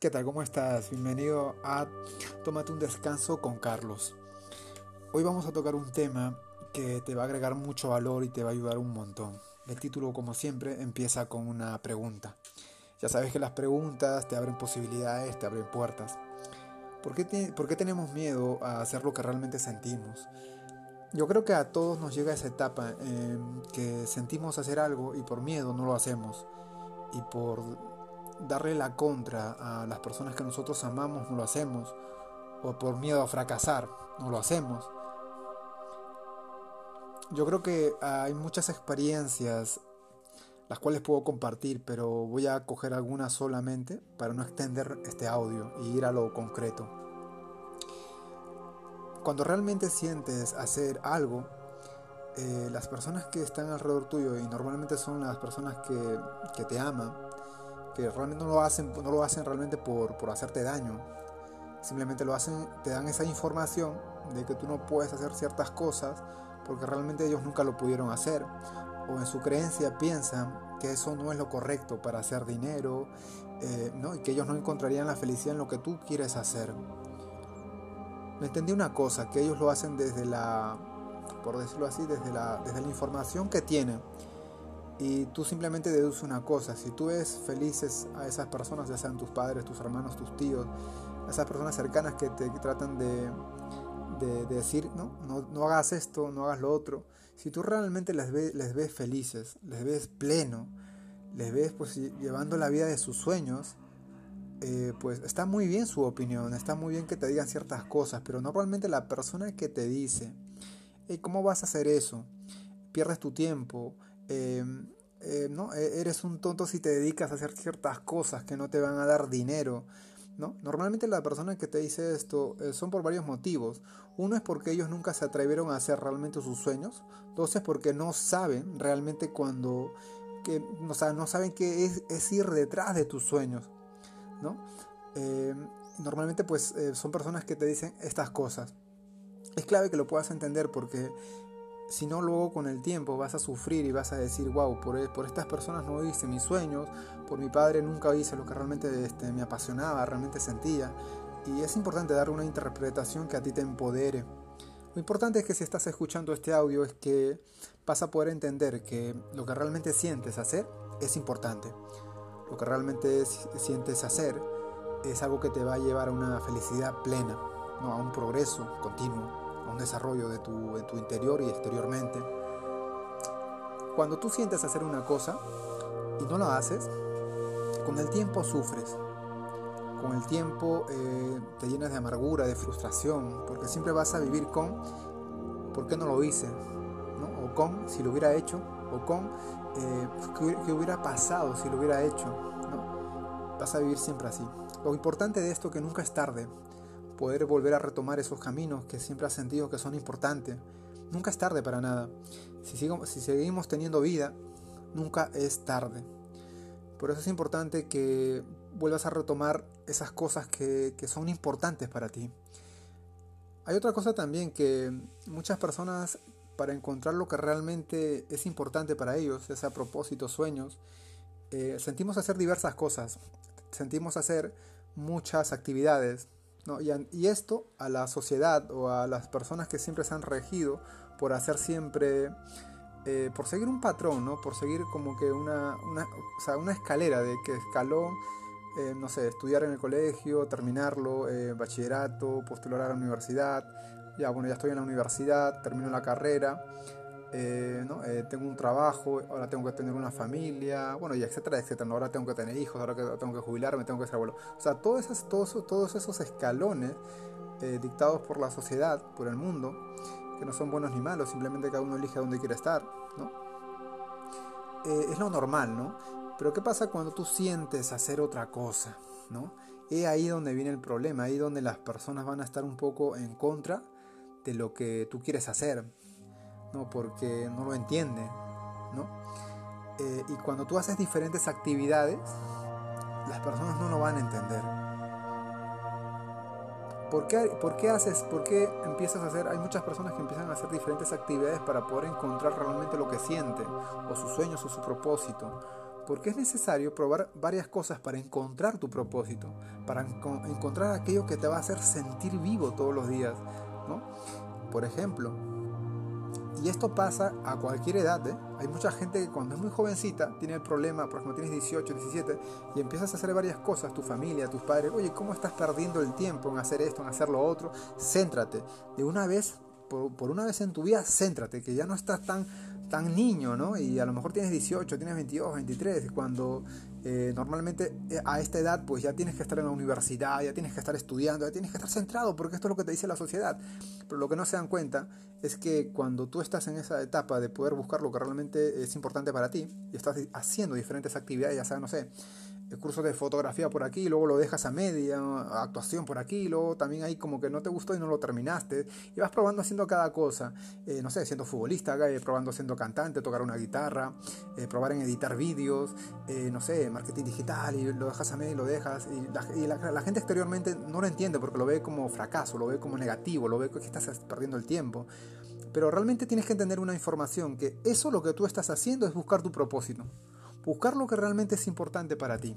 ¿Qué tal? ¿Cómo estás? Bienvenido a Tómate un descanso con Carlos. Hoy vamos a tocar un tema que te va a agregar mucho valor y te va a ayudar un montón. El título, como siempre, empieza con una pregunta. Ya sabes que las preguntas te abren posibilidades, te abren puertas. ¿Por qué, ¿Por qué tenemos miedo a hacer lo que realmente sentimos? Yo creo que a todos nos llega esa etapa en que sentimos hacer algo y por miedo no lo hacemos. Y por darle la contra a las personas que nosotros amamos, no lo hacemos. O por miedo a fracasar, no lo hacemos. Yo creo que hay muchas experiencias las cuales puedo compartir, pero voy a coger algunas solamente para no extender este audio y ir a lo concreto. Cuando realmente sientes hacer algo, eh, las personas que están alrededor tuyo, y normalmente son las personas que, que te aman, que realmente no lo hacen, no lo hacen realmente por, por hacerte daño. Simplemente lo hacen, te dan esa información de que tú no puedes hacer ciertas cosas porque realmente ellos nunca lo pudieron hacer. O en su creencia piensan que eso no es lo correcto para hacer dinero eh, ¿no? y que ellos no encontrarían la felicidad en lo que tú quieres hacer. Me entendí una cosa, que ellos lo hacen desde la, por decirlo así, desde la, desde la información que tienen y tú simplemente deduces una cosa, si tú ves felices a esas personas, ya sean tus padres, tus hermanos, tus tíos, a esas personas cercanas que te tratan de, de, decir, ¿no? ¿no? hagas esto, no hagas lo otro, si tú realmente les, les ves felices, les ves pleno, les ves pues llevando la vida de sus sueños, eh, pues está muy bien su opinión, está muy bien que te digan ciertas cosas, pero normalmente la persona que te dice, ¿cómo vas a hacer eso? Pierdes tu tiempo, Em, eh, ¿no? E-, eres un tonto si te dedicas a hacer ciertas cosas que no te van a dar dinero. ¿no? Normalmente la persona que te dice esto eh, son por varios motivos. Uno es porque ellos nunca se atrevieron a hacer realmente sus sueños. Dos es porque no saben realmente cuando... Que, o sea, no saben qué es, es ir detrás de tus sueños. ¿no? Em, normalmente pues eh, son personas que te dicen estas cosas. Es clave que lo puedas entender porque si no, luego con el tiempo vas a sufrir y vas a decir, wow, por, e, por estas personas no hice mis sueños, por mi padre nunca hice lo que realmente este, me apasionaba, realmente sentía. Y es importante dar una interpretación que a ti te empodere. Lo importante es que si estás escuchando este audio es que vas a poder entender que lo que realmente sientes hacer es importante. Lo que realmente sientes hacer es algo que te va a llevar a una felicidad plena, ¿no? a un progreso continuo un desarrollo de tu, tu interior y exteriormente. Cuando tú sientes hacer una cosa y no la haces, con el tiempo sufres. Con el tiempo eh, te llenas de amargura, de frustración, porque siempre vas a vivir con ¿por qué no lo hice? ¿no? O con si lo hubiera hecho, o con eh, ¿qué, hubiera pasado si lo hubiera hecho? ¿no? Vas a vivir siempre así. Lo importante de esto es que nunca es tarde poder volver a retomar esos caminos que siempre has sentido que son importantes. Nunca es tarde para nada. Si, si seguimos teniendo vida, nunca es tarde. Por eso es importante que vuelvas a retomar esas cosas que, que son importantes para ti. Hay otra cosa también que muchas personas para encontrar lo que realmente es importante para ellos, ese a propósito, sueños, eh, sentimos hacer diversas cosas, sentimos hacer muchas actividades, y, esto a la sociedad o a las personas que siempre se han regido por hacer siempre, eh, por seguir un patrón, ¿no? por seguir como que una, una, escalera de que escalón, eh, no sé, estudiar en el colegio, terminarlo, eh, bachillerato, postular a la universidad, ya bueno, ya estoy en la universidad, termino la carrera, eh, ¿no? Eh, tengo un trabajo, ahora tengo que tener una familia, bueno, y etcétera, etcétera. Ahora tengo que tener hijos, ahora tengo que jubilarme, tengo que ser abuelo. O sea, todos esos, todos, todos esos escalones eh, dictados por la sociedad, por el mundo, que no son buenos ni malos, simplemente cada uno elige dónde quiere estar, ¿no? es lo normal, ¿no? Pero ¿qué pasa cuando tú sientes hacer otra cosa, ¿no? Es ahí donde viene el problema, ahí donde las personas van a estar un poco en contra de lo que tú quieres hacer, ¿no? porque no lo entiende. ¿no? Eh, y cuando tú haces diferentes actividades, las personas no lo van a entender. ¿Por qué, ¿Por qué haces, por qué empiezas a hacer? Hay muchas personas que empiezan a hacer diferentes actividades para poder encontrar realmente lo que sienten, o sus sueños, o su propósito. Porque es necesario probar varias cosas para encontrar tu propósito, para encontrar aquello que te va a hacer sentir vivo todos los días. ¿no? Por ejemplo, y esto pasa a cualquier edad. ¿eh? Hay mucha gente que cuando es muy jovencita tiene el problema, por ejemplo, tienes 18, 17 y empiezas a hacer varias cosas, tu familia, tus padres, oye, ¿cómo estás perdiendo el tiempo en hacer esto, en hacer lo otro? Céntrate. De una vez, por, por una vez en tu vida, céntrate, que ya no estás tan tan niño, ¿no? Y a lo mejor tienes 18, tienes 22, 23, cuando eh, normalmente eh, a esta edad pues ya tienes que estar en la universidad, ya tienes que estar estudiando, ya tienes que estar centrado, porque esto es lo que te dice la sociedad. Pero lo que no se dan cuenta es que cuando tú estás en esa etapa de poder buscar lo que realmente es importante para ti, y estás haciendo diferentes actividades, ya sea, no sé, el curso de fotografía por aquí, luego lo dejas a media, actuación por aquí, luego también ahí como que no te gustó y no lo terminaste, y vas probando haciendo cada cosa, eh, no sé, siendo futbolista, eh, probando siendo cantante, tocar una guitarra, eh, probar en editar vídeos, no sé, marketing digital, y lo dejas a media y lo dejas, y, la, gente exteriormente no lo entiende porque lo ve como fracaso, lo ve como negativo, lo ve que estás perdiendo el tiempo. Pero realmente tienes que entender una información, que eso lo que tú estás haciendo es buscar tu propósito buscar lo que realmente es importante para ti.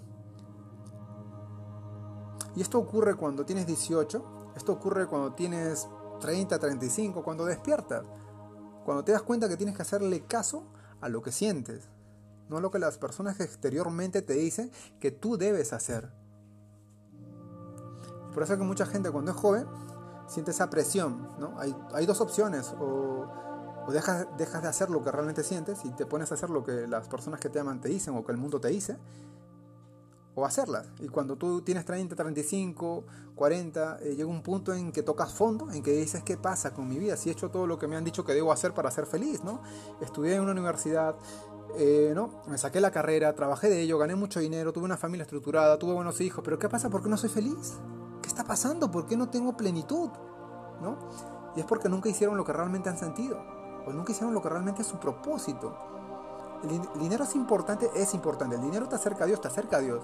Y esto ocurre cuando tienes 18, esto ocurre cuando tienes 30, 35, cuando despiertas, cuando te das cuenta que tienes que hacerle caso a lo que sientes, no a lo que las personas exteriormente te dicen que tú debes hacer. Por eso es que mucha gente cuando es joven siente esa presión, ¿no? Hay, dos opciones, o o dejas, dejas de hacer lo que realmente sientes y te pones a hacer lo que las personas que te aman te dicen o que el mundo te dice, o hacerlas. Y cuando tú tienes 30, 35, 40, llega un punto en que tocas fondo, en que dices, ¿qué pasa con mi vida? Si he hecho todo lo que me han dicho que debo hacer para ser feliz, ¿no? Estudié en una universidad, eh, ¿no? Me saqué la carrera, trabajé de ello, gané mucho dinero, tuve una familia estructurada, tuve buenos hijos, pero ¿qué pasa? ¿Por qué no soy feliz? ¿Qué está pasando? ¿Por qué no tengo plenitud? ¿No? Y es porque nunca hicieron lo que realmente han sentido o nunca hicieron lo que realmente es su propósito. El, dinero es importante, es importante. El dinero te acerca a Dios, te acerca a Dios.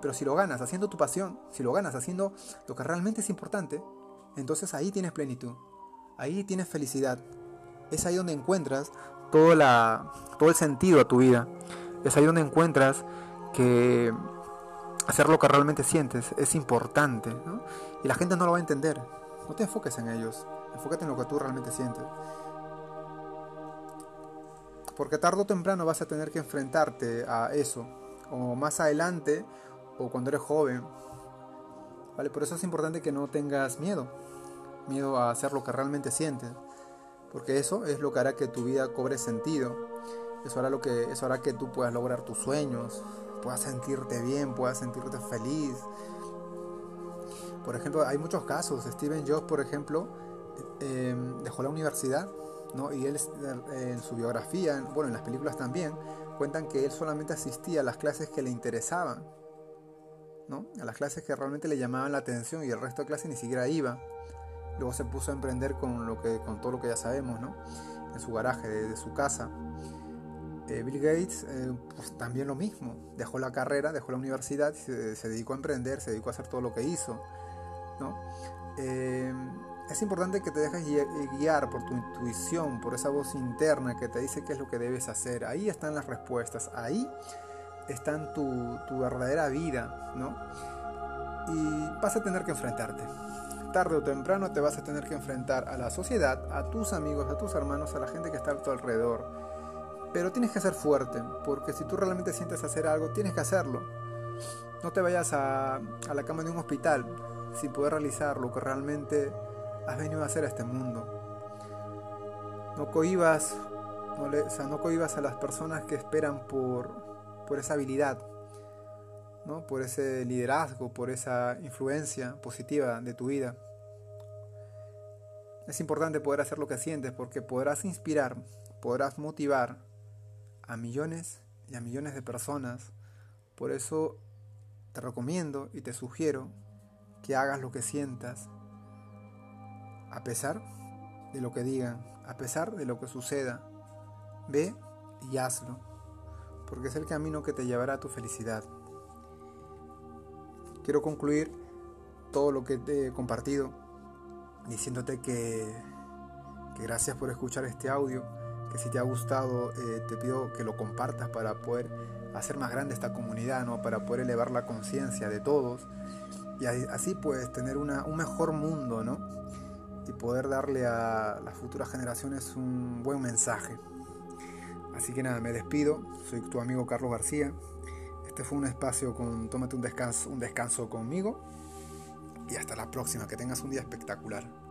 Pero si lo ganas haciendo tu pasión, si lo ganas haciendo lo que realmente es importante, entonces ahí tienes plenitud. Ahí tienes felicidad. Es ahí donde encuentras todo, la, todo el sentido a tu vida. Es ahí donde encuentras que hacer lo que realmente sientes es importante. Y la gente no lo va a entender. No te enfoques en ellos. Enfócate en lo que tú realmente sientes. Porque tarde o temprano vas a tener que enfrentarte a eso. O más adelante, o cuando eres joven. ¿Vale? Por eso es importante que no tengas miedo. Miedo a hacer lo que realmente sientes. Porque eso es lo que hará que tu vida cobre sentido. Eso hará, lo que, eso hará que tú puedas lograr tus sueños. Puedas sentirte bien, puedas sentirte feliz. Por ejemplo, hay muchos casos. Steven Jobs, por ejemplo, eh, dejó la universidad y él en su biografía, bueno, en las películas también, cuentan que él solamente asistía a las clases que le interesaban, ¿no? A las clases que realmente le llamaban la atención y el resto de clases ni siquiera iba. Luego se puso a emprender con, lo que, con todo lo que ya sabemos, ¿no? En su garaje, de, su casa. Eh, Bill Gates, eh, pues también lo mismo. Dejó la carrera, dejó la universidad, se, dedicó a emprender, se dedicó a hacer todo lo que hizo, ¿no? Eh, es importante que te dejes guiar por tu intuición, por esa voz interna que te dice qué es lo que debes hacer. Ahí están las respuestas, ahí está tu, verdadera vida, ¿no? Y vas a tener que enfrentarte. Tarde o temprano te vas a tener que enfrentar a la sociedad, a tus amigos, a tus hermanos, a la gente que está a tu alrededor. Pero tienes que ser fuerte, porque si tú realmente sientes hacer algo, tienes que hacerlo. No te vayas a la cama de un hospital sin poder realizar lo que realmente has venido a hacer a este mundo. No cohibas, no, no cohibas a las personas que esperan por, por esa habilidad, ¿no? por ese liderazgo, por esa influencia positiva de tu vida. Es importante poder hacer lo que sientes porque podrás inspirar, podrás motivar a millones y a millones de personas. Por eso te recomiendo y te sugiero que hagas lo que sientas, a pesar de lo que digan, a pesar de lo que suceda. Ve y hazlo, porque es el camino que te llevará a tu felicidad. Quiero concluir todo lo que te he compartido diciéndote que, gracias por escuchar este audio, que si te ha gustado eh, te pido que lo compartas para poder hacer más grande esta comunidad, ¿no? Para poder elevar la conciencia de todos y así pues tener una, un mejor mundo, ¿no? Y poder darle a las futuras generaciones un buen mensaje. Así que nada, me despido. Soy tu amigo Carlos García. Este fue un espacio con Tómate un descanso, un descanso conmigo. Y hasta la próxima. Que tengas un día espectacular.